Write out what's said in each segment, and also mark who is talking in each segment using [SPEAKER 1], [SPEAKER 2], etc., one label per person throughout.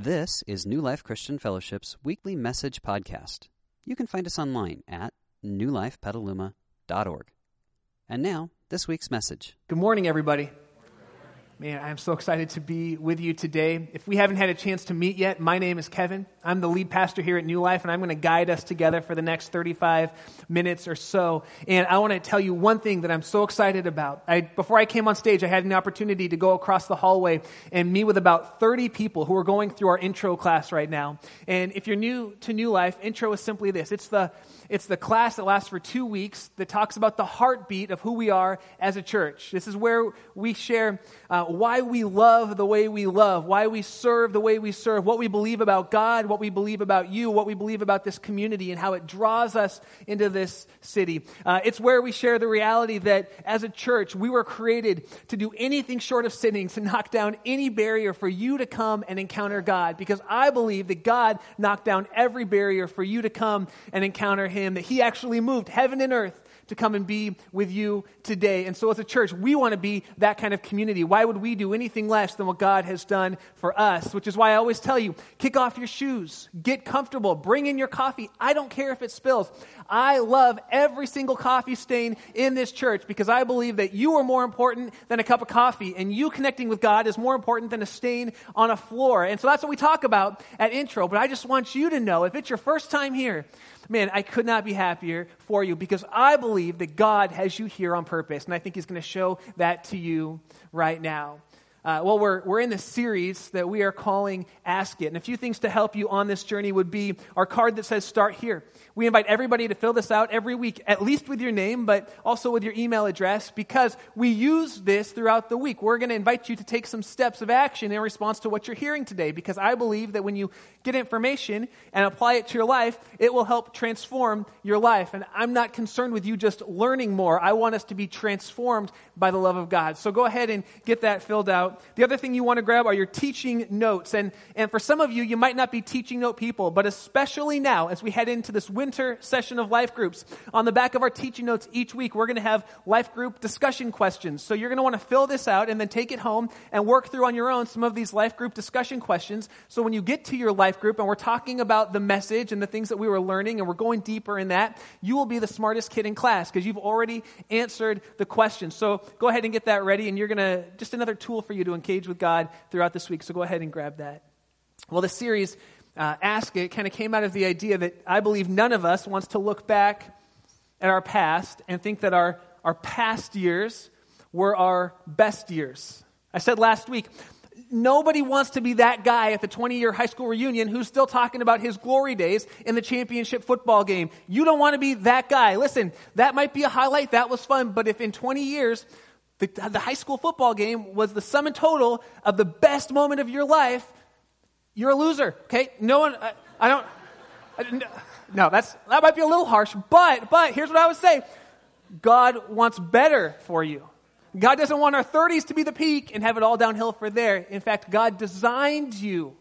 [SPEAKER 1] This is New Life Christian Fellowship's weekly message podcast. You can find us online at newlifepetaluma.org. And now, this week's message.
[SPEAKER 2] Good morning, everybody. Man, I'm so excited to be with you today. If we haven't had a chance to meet yet, my name is Kevin. I'm the lead pastor here at New Life, and I'm going to guide us together for the next 35 minutes or so. And I want to tell you one thing that I'm so excited about. I, before I came on stage, I had an opportunity to go across the hallway and meet with about 30 people who are going through our intro class right now. And if you're new to New Life, intro is simply this it's the it's the class that lasts for two weeks that talks about the heartbeat of who we are as a church. This is where we share uh, why we love the way we love, why we serve the way we serve, what we believe about God, what we believe about you, what we believe about this community, and how it draws us into this city. Uh, it's where we share the reality that as a church, we were created to do anything short of sinning, to knock down any barrier for you to come and encounter God. Because I believe that God knocked down every barrier for you to come and encounter Him him that he actually moved heaven and earth to come and be with you today. And so, as a church, we want to be that kind of community. Why would we do anything less than what God has done for us? Which is why I always tell you kick off your shoes, get comfortable, bring in your coffee. I don't care if it spills. I love every single coffee stain in this church because I believe that you are more important than a cup of coffee, and you connecting with God is more important than a stain on a floor. And so, that's what we talk about at intro. But I just want you to know if it's your first time here, man, I could not be happier for you because I believe that God has you here on purpose. And I think He's going to show that to you right now. Uh, well, we're, we're in this series that we are calling Ask It. And a few things to help you on this journey would be our card that says Start Here. We invite everybody to fill this out every week, at least with your name, but also with your email address, because we use this throughout the week. We're going to invite you to take some steps of action in response to what you're hearing today, because I believe that when you get information and apply it to your life, it will help transform your life. And I'm not concerned with you just learning more. I want us to be transformed by the love of God. So go ahead and get that filled out. The other thing you want to grab are your teaching notes. And, and for some of you, you might not be teaching note people, but especially now as we head into this winter session of life groups. On the back of our teaching notes each week, we're going to have life group discussion questions. So you're going to want to fill this out and then take it home and work through on your own some of these life group discussion questions. So when you get to your life group and we're talking about the message and the things that we were learning and we're going deeper in that, you will be the smartest kid in class because you've already answered the questions. So go ahead and get that ready and you're going to, just another tool for you to engage with God throughout this week. So go ahead and grab that. Well, the series uh, ask it kind of came out of the idea that I believe none of us wants to look back at our past and think that our, our past years were our best years. I said last week, nobody wants to be that guy at the 20 year high school reunion who's still talking about his glory days in the championship football game. You don't want to be that guy. Listen, that might be a highlight, that was fun, but if in 20 years, the, the high school football game was the sum and total of the best moment of your life, you're a loser. Okay? No one, I, I don't, I, no, that's, that might be a little harsh, but, but here's what I would say God wants better for you. God doesn't want our 30s to be the peak and have it all downhill for there. In fact, God designed you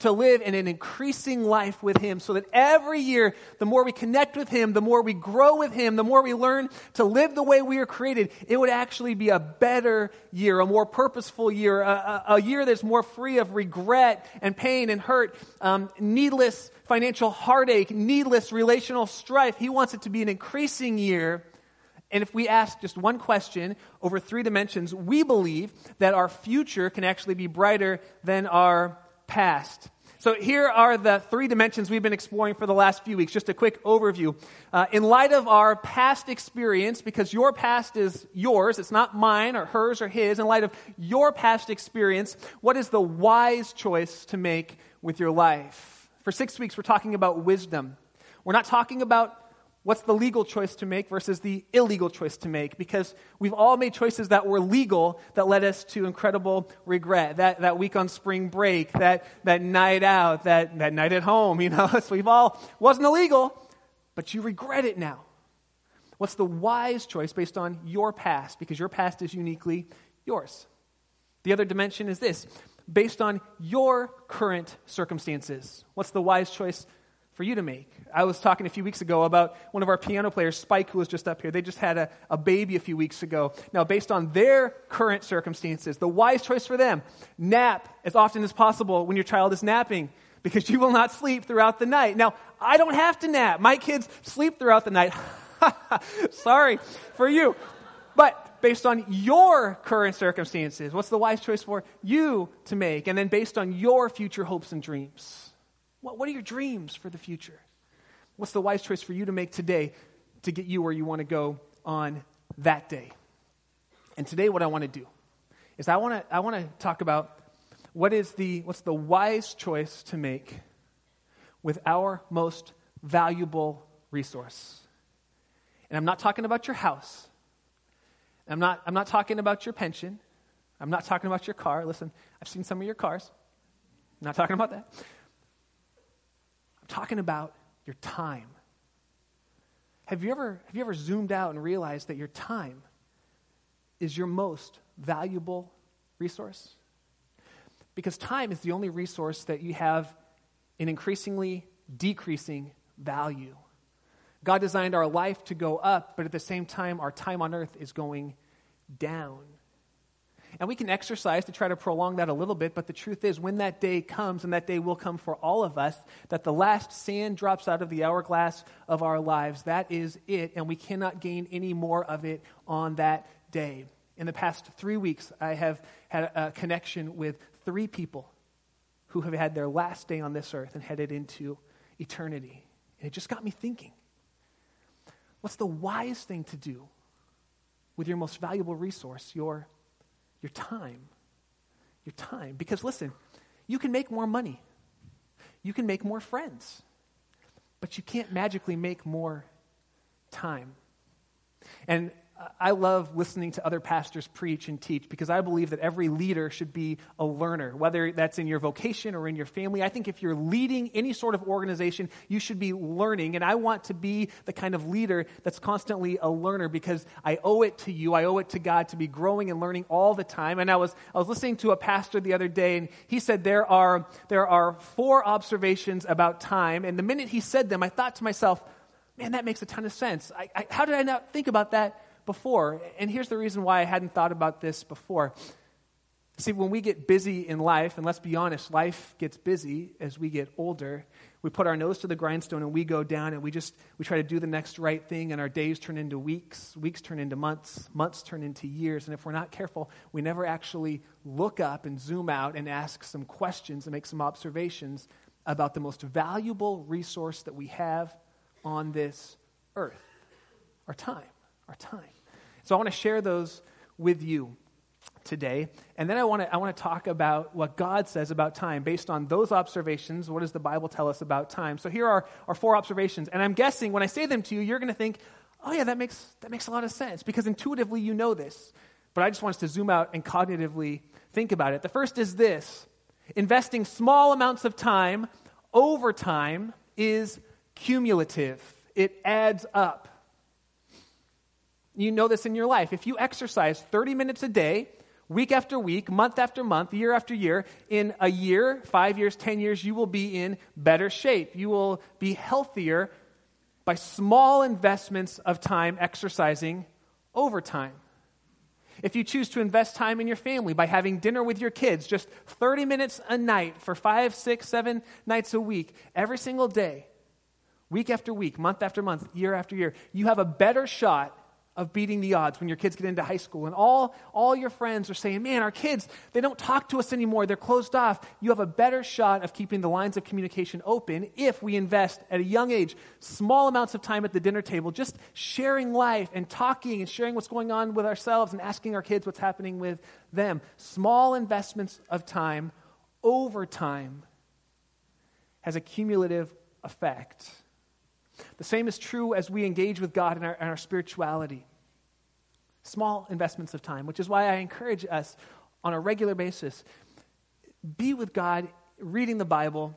[SPEAKER 2] to live in an increasing life with Him so that every year, the more we connect with Him, the more we grow with Him, the more we learn to live the way we are created, it would actually be a better year, a more purposeful year, a, a, a year that's more free of regret and pain and hurt, um, needless financial heartache, needless relational strife. He wants it to be an increasing year. And if we ask just one question over three dimensions, we believe that our future can actually be brighter than our past. So here are the three dimensions we've been exploring for the last few weeks. Just a quick overview. Uh, in light of our past experience, because your past is yours, it's not mine or hers or his, in light of your past experience, what is the wise choice to make with your life? For six weeks, we're talking about wisdom. We're not talking about What's the legal choice to make versus the illegal choice to make? Because we've all made choices that were legal that led us to incredible regret. That, that week on spring break, that, that night out, that, that night at home, you know. So we've all, wasn't illegal, but you regret it now. What's the wise choice based on your past? Because your past is uniquely yours. The other dimension is this based on your current circumstances. What's the wise choice for you to make. I was talking a few weeks ago about one of our piano players, Spike, who was just up here. They just had a, a baby a few weeks ago. Now, based on their current circumstances, the wise choice for them nap as often as possible when your child is napping because you will not sleep throughout the night. Now, I don't have to nap. My kids sleep throughout the night. Sorry for you. But based on your current circumstances, what's the wise choice for you to make? And then based on your future hopes and dreams. What, what are your dreams for the future? What's the wise choice for you to make today to get you where you want to go on that day? And today, what I want to do is I want to, I want to talk about what is the, what's the wise choice to make with our most valuable resource. And I'm not talking about your house. I'm not, I'm not talking about your pension. I'm not talking about your car. Listen, I've seen some of your cars. I'm not talking about that. Talking about your time. Have you ever, have you ever zoomed out and realized that your time is your most valuable resource? Because time is the only resource that you have in increasingly decreasing value. God designed our life to go up, but at the same time, our time on earth is going down. And we can exercise to try to prolong that a little bit, but the truth is, when that day comes, and that day will come for all of us, that the last sand drops out of the hourglass of our lives, that is it, and we cannot gain any more of it on that day. In the past three weeks, I have had a connection with three people who have had their last day on this earth and headed into eternity. And it just got me thinking what's the wise thing to do with your most valuable resource, your, your time? Your time. Because listen, you can make more money, you can make more friends, but you can't magically make more time. And I love listening to other pastors preach and teach because I believe that every leader should be a learner, whether that's in your vocation or in your family. I think if you're leading any sort of organization, you should be learning. And I want to be the kind of leader that's constantly a learner because I owe it to you. I owe it to God to be growing and learning all the time. And I was, I was listening to a pastor the other day, and he said there are, there are four observations about time. And the minute he said them, I thought to myself, man, that makes a ton of sense. I, I, how did I not think about that? Before. And here's the reason why I hadn't thought about this before. See, when we get busy in life, and let's be honest, life gets busy as we get older. We put our nose to the grindstone and we go down and we just we try to do the next right thing and our days turn into weeks, weeks turn into months, months turn into years, and if we're not careful, we never actually look up and zoom out and ask some questions and make some observations about the most valuable resource that we have on this earth, our time our time. So I want to share those with you today. And then I want to I want to talk about what God says about time based on those observations. What does the Bible tell us about time? So here are our four observations. And I'm guessing when I say them to you, you're going to think, "Oh yeah, that makes that makes a lot of sense because intuitively you know this." But I just want us to zoom out and cognitively think about it. The first is this. Investing small amounts of time over time is cumulative. It adds up. You know this in your life. If you exercise 30 minutes a day, week after week, month after month, year after year, in a year, five years, 10 years, you will be in better shape. You will be healthier by small investments of time exercising over time. If you choose to invest time in your family by having dinner with your kids, just 30 minutes a night for five, six, seven nights a week, every single day, week after week, month after month, year after year, you have a better shot of beating the odds when your kids get into high school and all, all your friends are saying, man, our kids, they don't talk to us anymore. They're closed off. You have a better shot of keeping the lines of communication open if we invest at a young age small amounts of time at the dinner table, just sharing life and talking and sharing what's going on with ourselves and asking our kids what's happening with them. Small investments of time over time has a cumulative effect. The same is true as we engage with God in our, in our spirituality. Small investments of time, which is why I encourage us on a regular basis be with God reading the Bible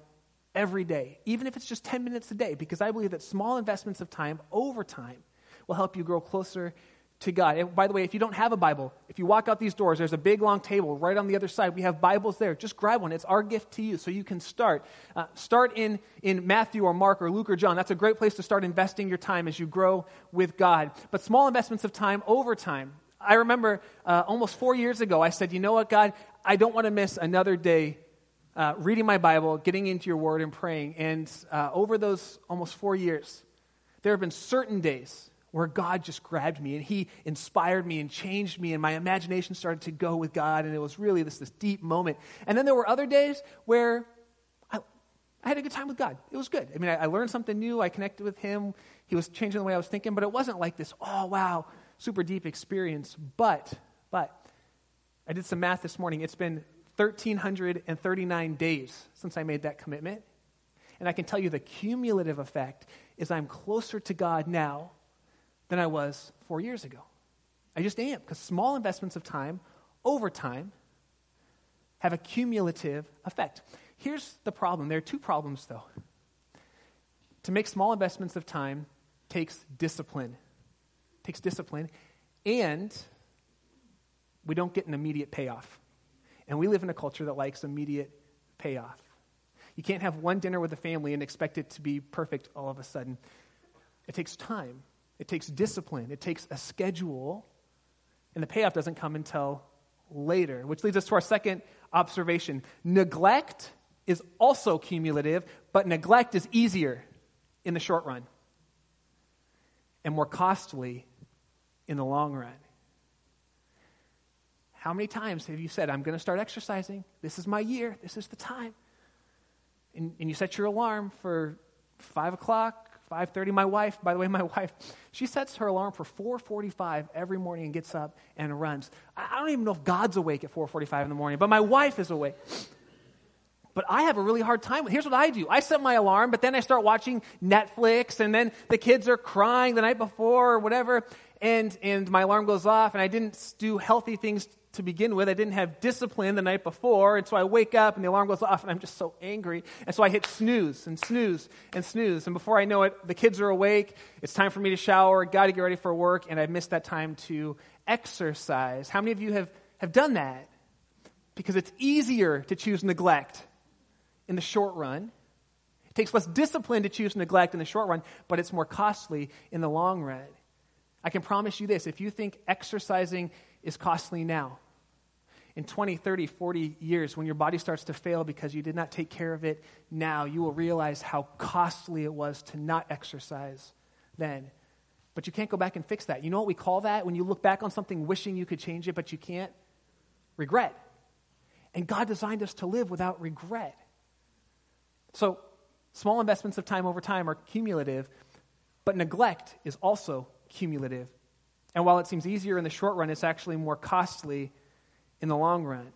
[SPEAKER 2] every day, even if it's just 10 minutes a day, because I believe that small investments of time over time will help you grow closer to God. And by the way, if you don't have a Bible, if you walk out these doors, there's a big long table right on the other side. We have Bibles there. Just grab one. It's our gift to you so you can start. Uh, start in, in Matthew or Mark or Luke or John. That's a great place to start investing your time as you grow with God. But small investments of time over time. I remember uh, almost four years ago, I said, You know what, God? I don't want to miss another day uh, reading my Bible, getting into your word, and praying. And uh, over those almost four years, there have been certain days where God just grabbed me and He inspired me and changed me, and my imagination started to go with God, and it was really this, this deep moment. And then there were other days where I, I had a good time with God. It was good. I mean, I, I learned something new, I connected with Him, He was changing the way I was thinking, but it wasn't like this, oh, wow, super deep experience. But, but, I did some math this morning. It's been 1,339 days since I made that commitment. And I can tell you the cumulative effect is I'm closer to God now than I was four years ago. I just am, because small investments of time over time have a cumulative effect. Here's the problem there are two problems, though. To make small investments of time takes discipline. takes discipline, and we don't get an immediate payoff. And we live in a culture that likes immediate payoff. You can't have one dinner with the family and expect it to be perfect all of a sudden. It takes time. It takes discipline, it takes a schedule, and the payoff doesn't come until later, which leads us to our second observation. Neglect is also cumulative, but neglect is easier in the short run and more costly in the long run. How many times have you said, I'm going to start exercising? This is my year. This is the time. And, and you set your alarm for 5 o'clock, 5.30 my wife by the way my wife she sets her alarm for 4.45 every morning and gets up and runs. I don't even know if god's awake at 4.45 in the morning but my wife is awake. But i have a really hard time here's what i do. I set my alarm but then i start watching netflix and then the kids are crying the night before or whatever and and my alarm goes off and i didn't do healthy things to begin with. I didn't have discipline the night before, and so I wake up and the alarm goes off, and I'm just so angry. And so I hit snooze and snooze and snooze. And before I know it, the kids are awake. It's time for me to shower, got to get ready for work, and I missed that time to exercise. How many of you have, have done that? Because it's easier to choose neglect in the short run. It takes less discipline to choose neglect in the short run, but it's more costly in the long run. I can promise you this if you think exercising is costly now, in 20, 30, 40 years, when your body starts to fail because you did not take care of it now, you will realize how costly it was to not exercise then. But you can't go back and fix that. You know what we call that? When you look back on something wishing you could change it, but you can't? Regret. And God designed us to live without regret. So, small investments of time over time are cumulative, but neglect is also cumulative. And while it seems easier in the short run, it's actually more costly in the long run.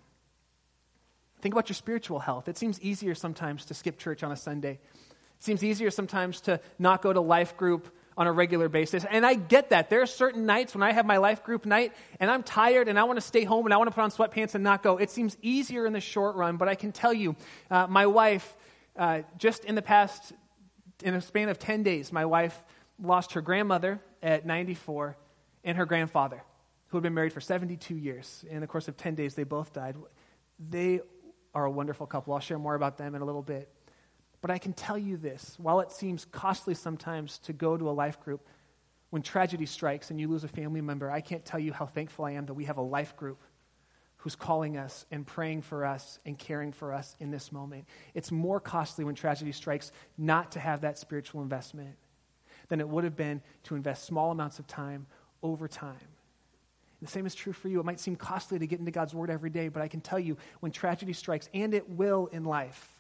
[SPEAKER 2] Think about your spiritual health. It seems easier sometimes to skip church on a Sunday. It seems easier sometimes to not go to life group on a regular basis. And I get that. There are certain nights when I have my life group night and I'm tired and I want to stay home and I want to put on sweatpants and not go. It seems easier in the short run, but I can tell you, uh, my wife, uh, just in the past, in a span of 10 days, my wife lost her grandmother at 94 and her grandfather who had been married for 72 years. In the course of 10 days, they both died. They are a wonderful couple. I'll share more about them in a little bit. But I can tell you this while it seems costly sometimes to go to a life group, when tragedy strikes and you lose a family member, I can't tell you how thankful I am that we have a life group who's calling us and praying for us and caring for us in this moment. It's more costly when tragedy strikes not to have that spiritual investment than it would have been to invest small amounts of time over time. The same is true for you. It might seem costly to get into God's Word every day, but I can tell you when tragedy strikes, and it will in life,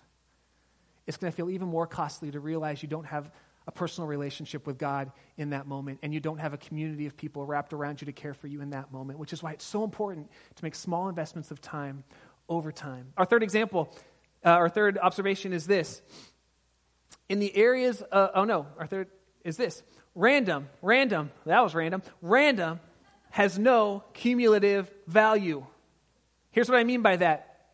[SPEAKER 2] it's going to feel even more costly to realize you don't have a personal relationship with God in that moment, and you don't have a community of people wrapped around you to care for you in that moment, which is why it's so important to make small investments of time over time. Our third example, uh, our third observation is this. In the areas, uh, oh no, our third is this random, random, that was random, random has no cumulative value. Here's what I mean by that.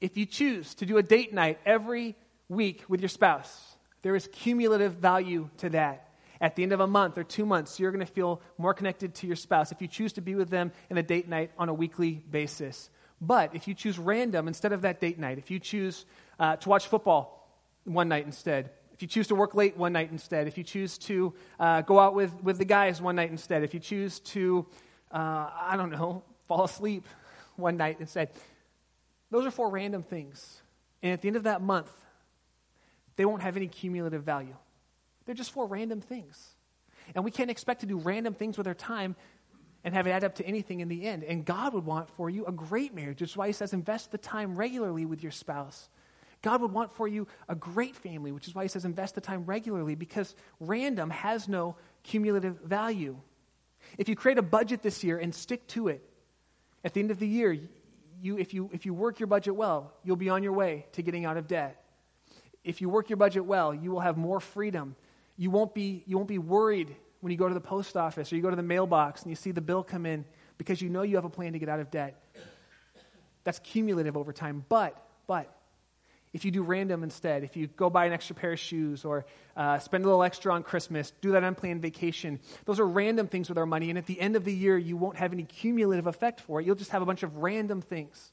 [SPEAKER 2] If you choose to do a date night every week with your spouse, there is cumulative value to that. At the end of a month or two months, you're going to feel more connected to your spouse if you choose to be with them in a date night on a weekly basis. But if you choose random instead of that date night, if you choose uh, to watch football one night instead, if you choose to work late one night instead, if you choose to uh, go out with, with the guys one night instead, if you choose to, uh, I don't know, fall asleep one night instead, those are four random things. And at the end of that month, they won't have any cumulative value. They're just four random things. And we can't expect to do random things with our time and have it add up to anything in the end. And God would want for you a great marriage, which is why He says invest the time regularly with your spouse. God would want for you a great family, which is why He says invest the time regularly, because random has no cumulative value. If you create a budget this year and stick to it, at the end of the year, you, if, you, if you work your budget well, you'll be on your way to getting out of debt. If you work your budget well, you will have more freedom. You won't be, you won't be worried when you go to the post office or you go to the mailbox and you see the bill come in because you know you have a plan to get out of debt. That's cumulative over time. But, but, if you do random instead, if you go buy an extra pair of shoes or uh, spend a little extra on Christmas, do that unplanned vacation, those are random things with our money. And at the end of the year, you won't have any cumulative effect for it. You'll just have a bunch of random things.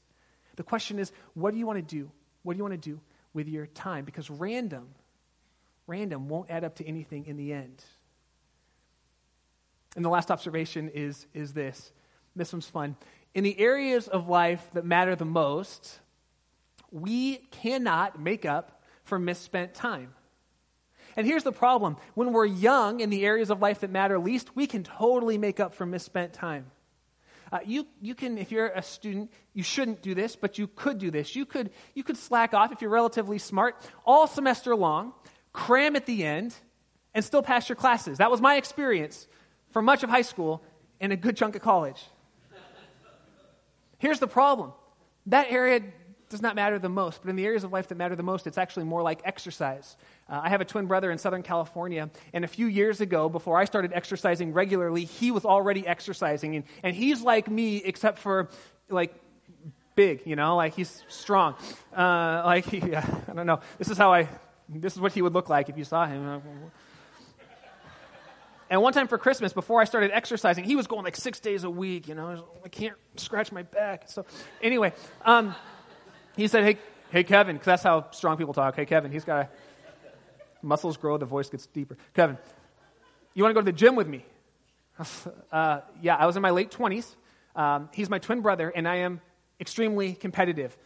[SPEAKER 2] The question is, what do you want to do? What do you want to do with your time? Because random, random won't add up to anything in the end. And the last observation is, is this. This one's fun. In the areas of life that matter the most, we cannot make up for misspent time. And here's the problem when we're young in the areas of life that matter least, we can totally make up for misspent time. Uh, you, you can, if you're a student, you shouldn't do this, but you could do this. You could, you could slack off if you're relatively smart all semester long, cram at the end, and still pass your classes. That was my experience for much of high school and a good chunk of college. Here's the problem that area does not matter the most, but in the areas of life that matter the most, it's actually more like exercise. Uh, I have a twin brother in Southern California, and a few years ago, before I started exercising regularly, he was already exercising. And, and he's like me, except for like big, you know, like he's strong. Uh, like, he, yeah, I don't know. This is how I, this is what he would look like if you saw him. And one time for Christmas, before I started exercising, he was going like six days a week. You know, I can't scratch my back. So, anyway, um, he said, "Hey, hey, Kevin," because that's how strong people talk. Hey, Kevin. He's got muscles grow, the voice gets deeper. Kevin, you want to go to the gym with me? Uh, yeah, I was in my late twenties. Um, he's my twin brother, and I am extremely competitive.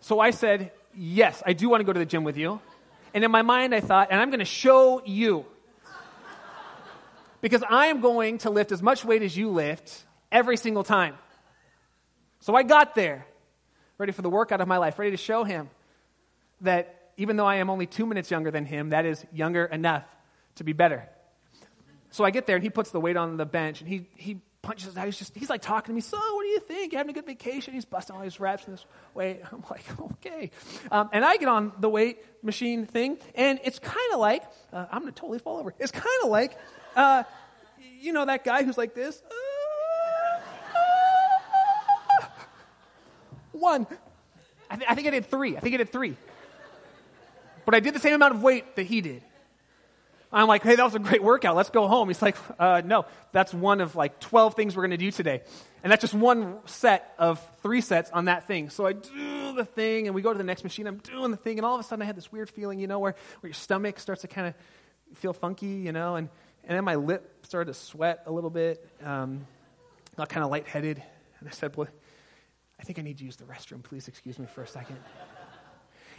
[SPEAKER 2] So I said, "Yes, I do want to go to the gym with you." And in my mind, I thought, "And I'm going to show you." because I am going to lift as much weight as you lift every single time. So I got there, ready for the workout of my life, ready to show him that even though I am only two minutes younger than him, that is younger enough to be better. So I get there and he puts the weight on the bench and he, he punches out. He's just, he's like talking to me. So what do you think? You having a good vacation? He's busting all his reps in this way. I'm like, okay. Um, and I get on the weight machine thing and it's kind of like, uh, I'm going to totally fall over. It's kind of like, uh, you know that guy who's like this? One. I, th- I think I did three. I think I did three. But I did the same amount of weight that he did. I'm like, hey, that was a great workout. Let's go home. He's like, uh, no, that's one of like 12 things we're going to do today. And that's just one set of three sets on that thing. So I do the thing, and we go to the next machine. I'm doing the thing, and all of a sudden I had this weird feeling, you know, where, where your stomach starts to kind of feel funky, you know, and and then my lip started to sweat a little bit. Um, got kind of lightheaded. And I said, Well, I think I need to use the restroom. Please excuse me for a second.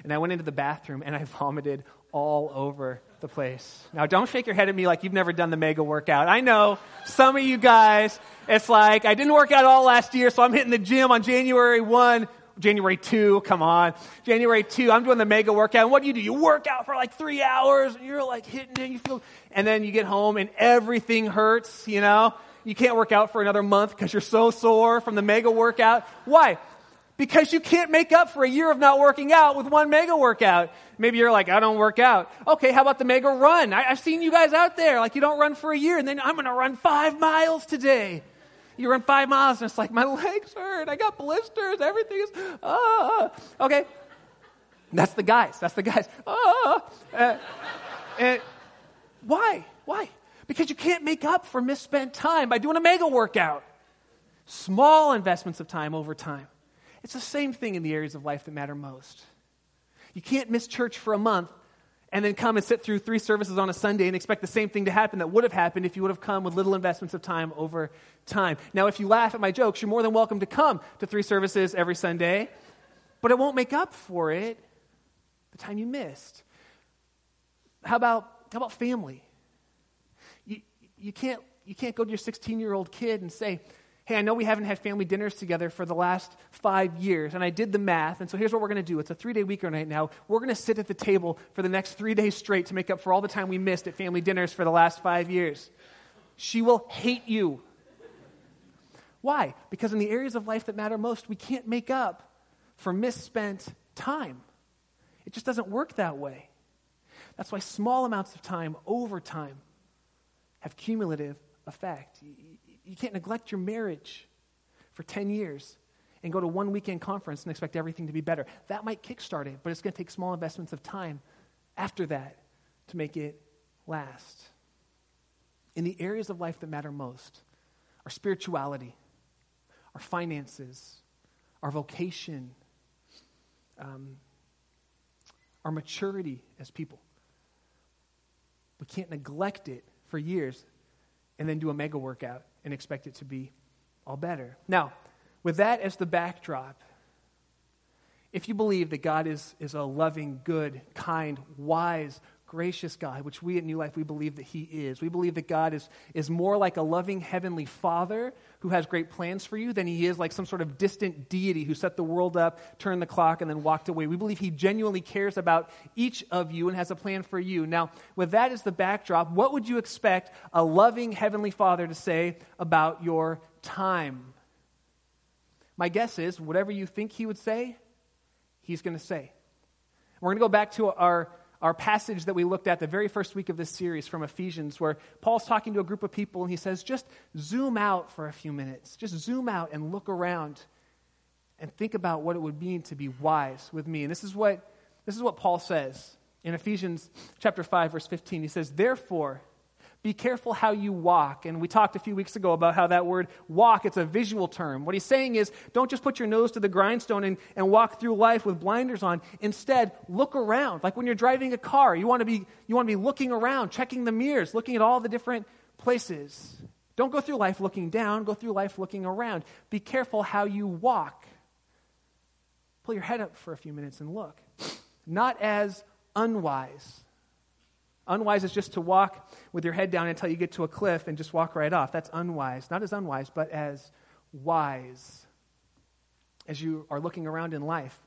[SPEAKER 2] And I went into the bathroom and I vomited all over the place. Now, don't shake your head at me like you've never done the mega workout. I know some of you guys, it's like, I didn't work out all last year, so I'm hitting the gym on January 1. January 2, come on. January 2, I'm doing the mega workout. And what do you do? You work out for like three hours and you're like hitting it, you feel, and then you get home and everything hurts, you know? You can't work out for another month because you're so sore from the mega workout. Why? Because you can't make up for a year of not working out with one mega workout. Maybe you're like, I don't work out. Okay, how about the mega run? I, have seen you guys out there. Like, you don't run for a year, and then I'm going to run five miles today you run five miles, and it's like, my legs hurt. I got blisters. Everything is, ah. Okay. That's the guys. That's the guys. Ah. Uh, and why? Why? Because you can't make up for misspent time by doing a mega workout. Small investments of time over time. It's the same thing in the areas of life that matter most. You can't miss church for a month and then come and sit through three services on a Sunday and expect the same thing to happen that would have happened if you would have come with little investments of time over time. Now, if you laugh at my jokes, you're more than welcome to come to three services every Sunday, but it won't make up for it the time you missed. How about, how about family? You, can't, you can't go to your 16 year old kid and say, hey, I know we haven't had family dinners together for the last five years, and I did the math, and so here's what we're going to do. It's a three day weekend right now. We're going to sit at the table for the next three days straight to make up for all the time we missed at family dinners for the last five years. She will hate you. Why? Because in the areas of life that matter most, we can't make up for misspent time. It just doesn't work that way. That's why small amounts of time over time have cumulative effect. You can't neglect your marriage for 10 years and go to one weekend conference and expect everything to be better. That might kickstart it, but it's going to take small investments of time after that to make it last. In the areas of life that matter most, our spirituality, our finances, our vocation, um, our maturity as people. We can't neglect it for years and then do a mega workout and expect it to be all better. Now, with that as the backdrop, if you believe that God is, is a loving, good, kind, wise, gracious God, which we at New Life, we believe that He is. We believe that God is, is more like a loving Heavenly Father who has great plans for you than He is like some sort of distant deity who set the world up, turned the clock, and then walked away. We believe He genuinely cares about each of you and has a plan for you. Now, with that as the backdrop, what would you expect a loving Heavenly Father to say about your time? My guess is whatever you think He would say, He's going to say. We're going to go back to our our passage that we looked at the very first week of this series from Ephesians, where Paul's talking to a group of people and he says, just zoom out for a few minutes. Just zoom out and look around and think about what it would mean to be wise with me. And this is what, this is what Paul says in Ephesians chapter 5, verse 15. He says, Therefore, be careful how you walk. And we talked a few weeks ago about how that word walk, it's a visual term. What he's saying is don't just put your nose to the grindstone and, and walk through life with blinders on. Instead, look around. Like when you're driving a car, you want to be, you want to be looking around, checking the mirrors, looking at all the different places. Don't go through life looking down, go through life looking around. Be careful how you walk. Pull your head up for a few minutes and look. Not as unwise Unwise is just to walk with your head down until you get to a cliff and just walk right off. That's unwise. Not as unwise, but as wise. As you are looking around in life,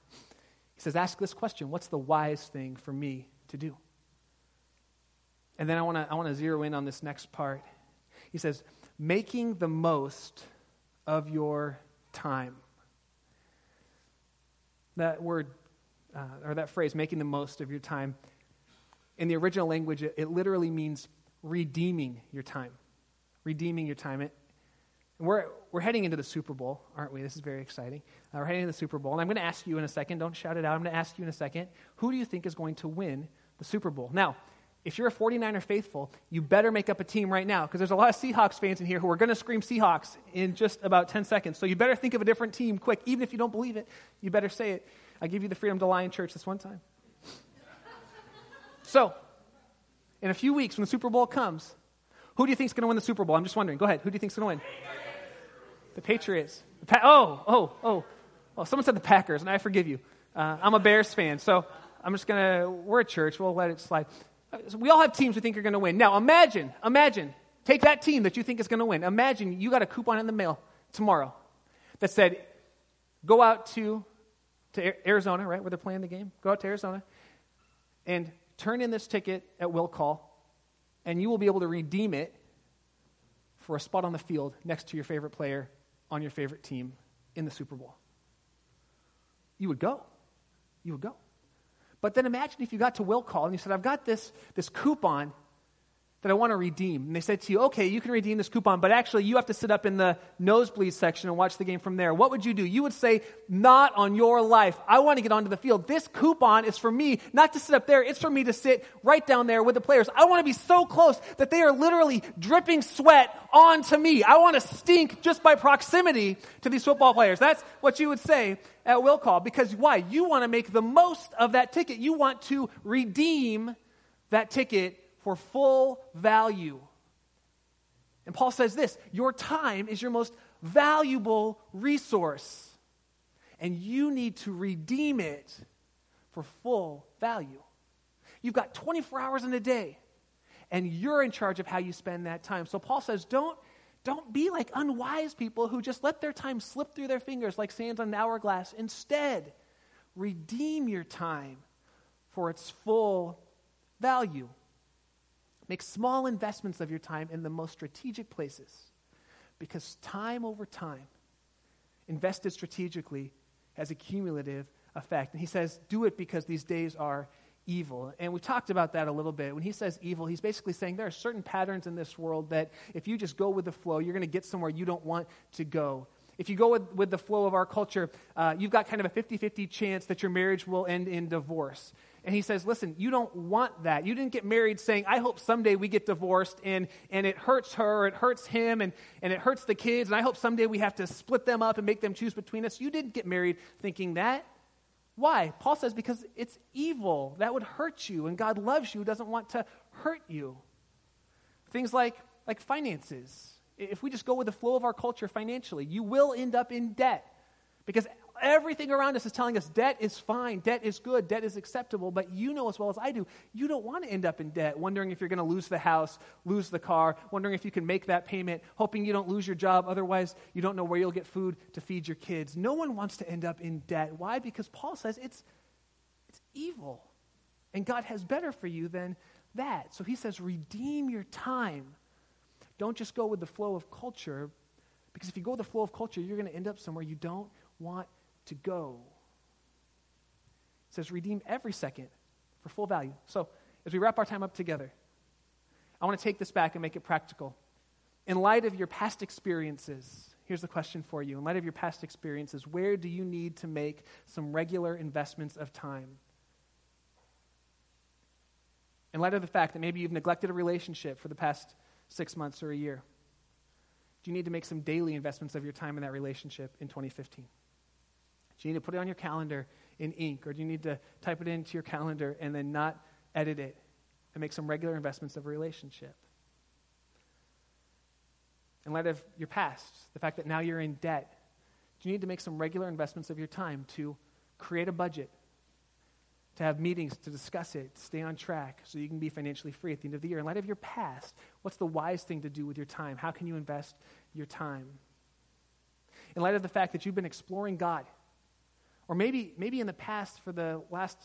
[SPEAKER 2] he says, Ask this question What's the wise thing for me to do? And then I want to I wanna zero in on this next part. He says, Making the most of your time. That word, uh, or that phrase, making the most of your time, in the original language, it, it literally means redeeming your time. Redeeming your time. It, and we're, we're heading into the Super Bowl, aren't we? This is very exciting. Uh, we're heading into the Super Bowl. And I'm going to ask you in a second, don't shout it out. I'm going to ask you in a second, who do you think is going to win the Super Bowl? Now, if you're a 49er faithful, you better make up a team right now because there's a lot of Seahawks fans in here who are going to scream Seahawks in just about 10 seconds. So you better think of a different team quick. Even if you don't believe it, you better say it. I give you the freedom to lie in church this one time. So, in a few weeks, when the Super Bowl comes, who do you think is going to win the Super Bowl? I'm just wondering. Go ahead. Who do you think is going to win? The Patriots. The pa- oh, oh, oh. Oh, someone said the Packers, and I forgive you. Uh, I'm a Bears fan, so I'm just going to, we're a church, we'll let it slide. So we all have teams we think are going to win. Now, imagine, imagine, take that team that you think is going to win. Imagine you got a coupon in the mail tomorrow that said, go out to, to Arizona, right, where they're playing the game. Go out to Arizona and turn in this ticket at will call, and you will be able to redeem it for a spot on the field next to your favorite player on your favorite team in the Super Bowl. You would go. You would go. But then imagine if you got to will call and you said, I've got this, this coupon that I want to redeem. And they said to you, okay, you can redeem this coupon, but actually you have to sit up in the nosebleed section and watch the game from there. What would you do? You would say, not on your life. I want to get onto the field. This coupon is for me, not to sit up there. It's for me to sit right down there with the players. I want to be so close that they are literally dripping sweat onto me. I want to stink just by proximity to these football players. That's what you would say at will call because why? You want to make the most of that ticket. You want to redeem that ticket for full value. And Paul says this your time is your most valuable resource, and you need to redeem it for full value. You've got 24 hours in a day, and you're in charge of how you spend that time. So Paul says, don't, don't be like unwise people who just let their time slip through their fingers like sands on an hourglass. Instead, redeem your time for its full value. Make small investments of your time in the most strategic places because time over time, invested strategically, has a cumulative effect. And he says, do it because these days are evil. And we talked about that a little bit. When he says evil, he's basically saying there are certain patterns in this world that if you just go with the flow, you're going to get somewhere you don't want to go. If you go with, with the flow of our culture, uh, you've got kind of a 50 50 chance that your marriage will end in divorce. And he says, Listen, you don't want that. You didn't get married saying, I hope someday we get divorced and, and it hurts her, it hurts him, and, and it hurts the kids, and I hope someday we have to split them up and make them choose between us. You didn't get married thinking that. Why? Paul says, Because it's evil. That would hurt you, and God loves you, doesn't want to hurt you. Things like, like finances. If we just go with the flow of our culture financially, you will end up in debt. Because everything around us is telling us debt is fine, debt is good, debt is acceptable, but you know as well as I do, you don't want to end up in debt, wondering if you're going to lose the house, lose the car, wondering if you can make that payment, hoping you don't lose your job, otherwise, you don't know where you'll get food to feed your kids. No one wants to end up in debt. Why? Because Paul says it's, it's evil, and God has better for you than that. So he says, redeem your time. Don't just go with the flow of culture, because if you go with the flow of culture, you're going to end up somewhere you don't want to go. It says, redeem every second for full value. So, as we wrap our time up together, I want to take this back and make it practical. In light of your past experiences, here's the question for you. In light of your past experiences, where do you need to make some regular investments of time? In light of the fact that maybe you've neglected a relationship for the past six months or a year, do you need to make some daily investments of your time in that relationship in 2015? Do you need to put it on your calendar in ink, or do you need to type it into your calendar and then not edit it and make some regular investments of a relationship? In light of your past, the fact that now you're in debt, do you need to make some regular investments of your time to create a budget, to have meetings to discuss it, to stay on track so you can be financially free at the end of the year? In light of your past, what's the wise thing to do with your time? How can you invest your time? In light of the fact that you've been exploring God or maybe, maybe in the past, for the last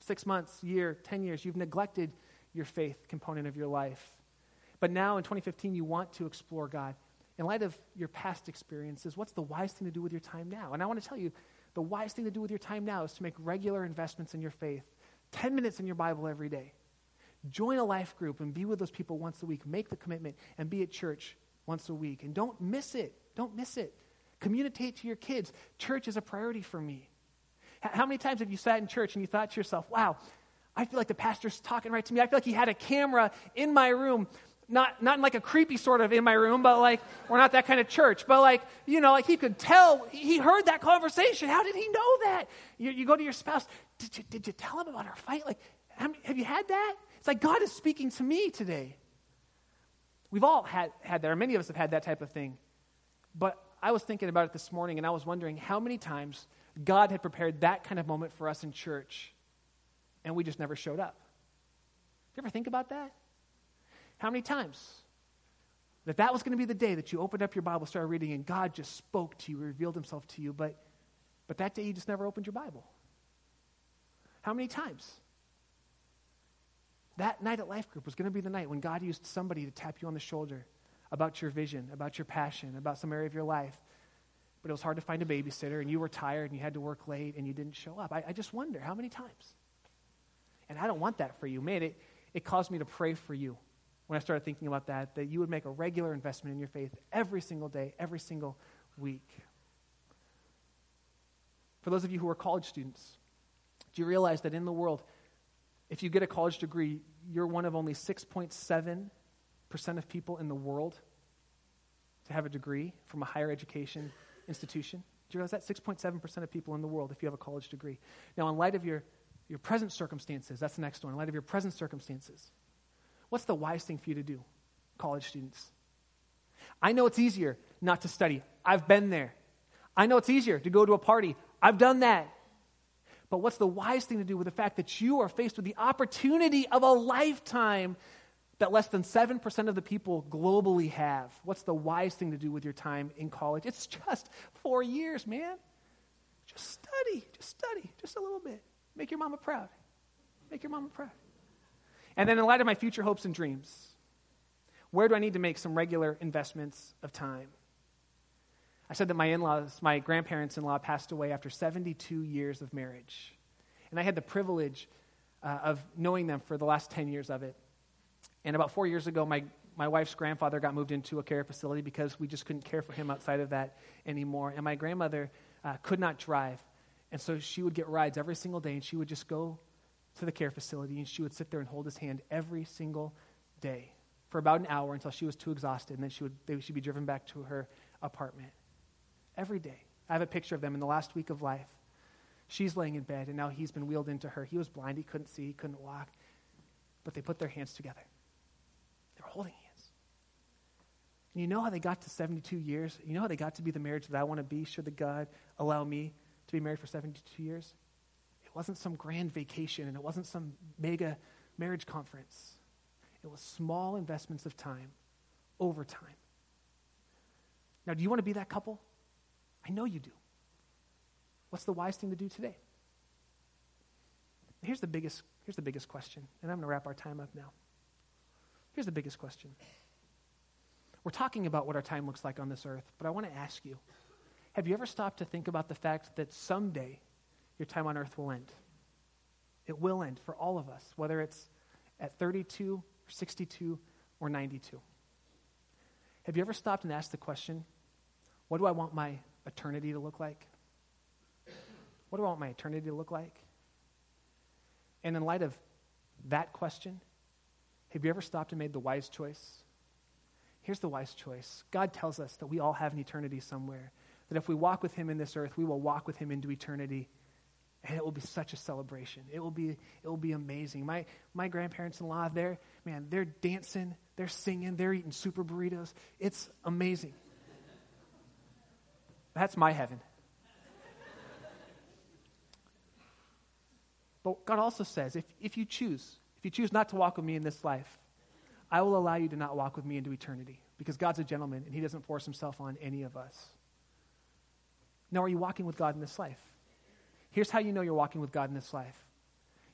[SPEAKER 2] six months, year, 10 years, you've neglected your faith component of your life. But now in 2015, you want to explore God. In light of your past experiences, what's the wise thing to do with your time now? And I want to tell you, the wise thing to do with your time now is to make regular investments in your faith. 10 minutes in your Bible every day. Join a life group and be with those people once a week. Make the commitment and be at church once a week. And don't miss it. Don't miss it. Communicate to your kids. Church is a priority for me. How many times have you sat in church and you thought to yourself, wow, I feel like the pastor's talking right to me. I feel like he had a camera in my room. Not, not in like a creepy sort of in my room, but like, we're not that kind of church. But like, you know, like he could tell, he heard that conversation. How did he know that? You, you go to your spouse, did you, did you tell him about our fight? Like, have you had that? It's like God is speaking to me today. We've all had, had that, or many of us have had that type of thing. But I was thinking about it this morning, and I was wondering how many times God had prepared that kind of moment for us in church, and we just never showed up. Do You ever think about that? How many times that that was going to be the day that you opened up your Bible, started reading, and God just spoke to you, revealed himself to you, but, but that day you just never opened your Bible? How many times? That night at Life Group was going to be the night when God used somebody to tap you on the shoulder about your vision, about your passion, about some area of your life but it was hard to find a babysitter, and you were tired, and you had to work late, and you didn't show up. I, I just wonder how many times. And I don't want that for you. Man, it, it caused me to pray for you when I started thinking about that, that you would make a regular investment in your faith every single day, every single week. For those of you who are college students, do you realize that in the world, if you get a college degree, you're one of only 6.7% of people in the world to have a degree from a higher education institution? Do you realize that? 6.7% of people in the world if you have a college degree. Now, in light of your, your present circumstances, that's the next one. In light of your present circumstances, what's the wise thing for you to do, college students? I know it's easier not to study. I've been there. I know it's easier to go to a party. I've done that. But what's the wise thing to do with the fact that you are faced with the opportunity of a lifetime that less than 7% of the people globally have? What's the wise thing to do with your time in college? It's just four years, man. Just study, just study, just a little bit. Make your mama proud. Make your mama proud. And then, in light of my future hopes and dreams, where do I need to make some regular investments of time? I said that my in laws, my grandparents in law, passed away after 72 years of marriage. And I had the privilege uh, of knowing them for the last 10 years of it. And about four years ago, my, my wife's grandfather got moved into a care facility because we just couldn't care for him outside of that anymore. And my grandmother uh, could not drive. And so she would get rides every single day, and she would just go to the care facility, and she would sit there and hold his hand every single day for about an hour until she was too exhausted, and then she would, they, she'd be driven back to her apartment every day. I have a picture of them in the last week of life. She's laying in bed, and now he's been wheeled into her. He was blind, he couldn't see, he couldn't walk. But they put their hands together. They were holding hands. And you know how they got to 72 years? You know how they got to be the marriage that I want to be? Should the God allow me to be married for 72 years? It wasn't some grand vacation, and it wasn't some mega marriage conference. It was small investments of time over time. Now, do you want to be that couple? I know you do. What's the wise thing to do today? Here's the biggest, here's the biggest question, and I'm going to wrap our time up now. Here's the biggest question. We're talking about what our time looks like on this earth, but I want to ask you have you ever stopped to think about the fact that someday your time on earth will end? It will end for all of us, whether it's at 32 or 62 or 92. Have you ever stopped and asked the question, what do I want my eternity to look like? What do I want my eternity to look like? And in light of that question, have you ever stopped and made the wise choice? Here's the wise choice God tells us that we all have an eternity somewhere. That if we walk with Him in this earth, we will walk with Him into eternity. And it will be such a celebration. It will be, it will be amazing. My, my grandparents in law, they're, man, they're dancing, they're singing, they're eating super burritos. It's amazing. That's my heaven. But God also says if, if you choose, if you choose not to walk with me in this life, I will allow you to not walk with me into eternity because God's a gentleman and he doesn't force himself on any of us. Now, are you walking with God in this life? Here's how you know you're walking with God in this life.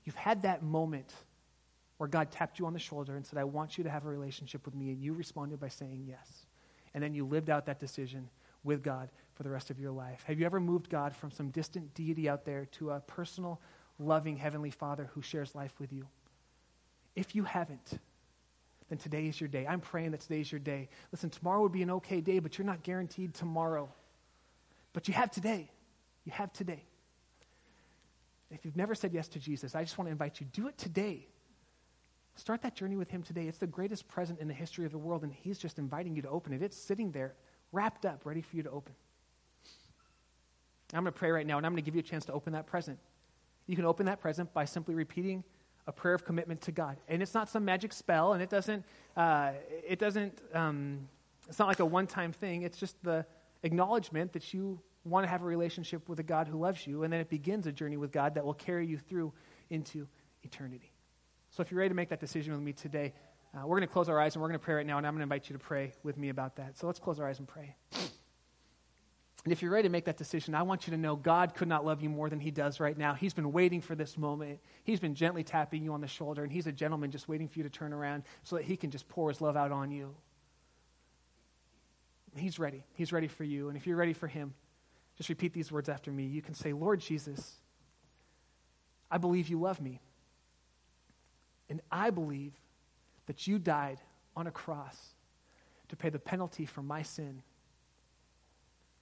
[SPEAKER 2] You've had that moment where God tapped you on the shoulder and said, I want you to have a relationship with me, and you responded by saying yes. And then you lived out that decision with God for the rest of your life? Have you ever moved God from some distant deity out there to a personal, loving Heavenly Father who shares life with you? If you haven't, then today is your day. I'm praying that today is your day. Listen, tomorrow would be an okay day, but you're not guaranteed tomorrow. But you have today. You have today. If you've never said yes to Jesus, I just want to invite you, do it today. Start that journey with Him today. It's the greatest present in the history of the world, and He's just inviting you to open it. It's sitting there wrapped up, ready for you to open. I'm going to pray right now, and I'm going to give you a chance to open that present. You can open that present by simply repeating a prayer of commitment to God. And it's not some magic spell, and it doesn't, uh, it doesn't, um, it's not like a one time thing. It's just the acknowledgement that you want to have a relationship with a God who loves you, and then it begins a journey with God that will carry you through into eternity. So if you're ready to make that decision with me today, uh, we're going to close our eyes and we're going to pray right now, and I'm going to invite you to pray with me about that. So let's close our eyes and pray. And if you're ready to make that decision, I want you to know God could not love you more than He does right now. He's been waiting for this moment. He's been gently tapping you on the shoulder, and He's a gentleman just waiting for you to turn around so that He can just pour His love out on you. He's ready. He's ready for you. And if you're ready for Him, just repeat these words after me. You can say, Lord Jesus, I believe you love me. And I believe that you died on a cross to pay the penalty for my sin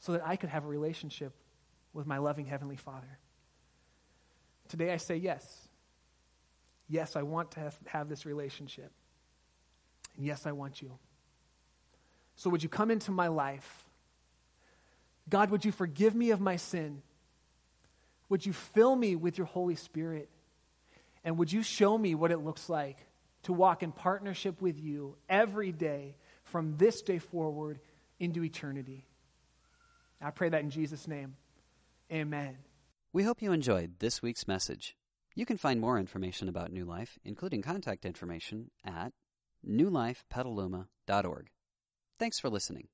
[SPEAKER 2] so that I could have a relationship with my loving Heavenly Father. Today I say yes. Yes, I want to have, have this relationship. And yes, I want you. So would you come into my life? God, would you forgive me of my sin? Would you fill me with your Holy Spirit? And would you show me what it looks like to walk in partnership with you every day from this day forward into eternity? I pray that in Jesus' name. Amen.
[SPEAKER 1] We hope you enjoyed this week's message. You can find more information about New Life, including contact information, at newlifepetaluma.org. Thanks for listening.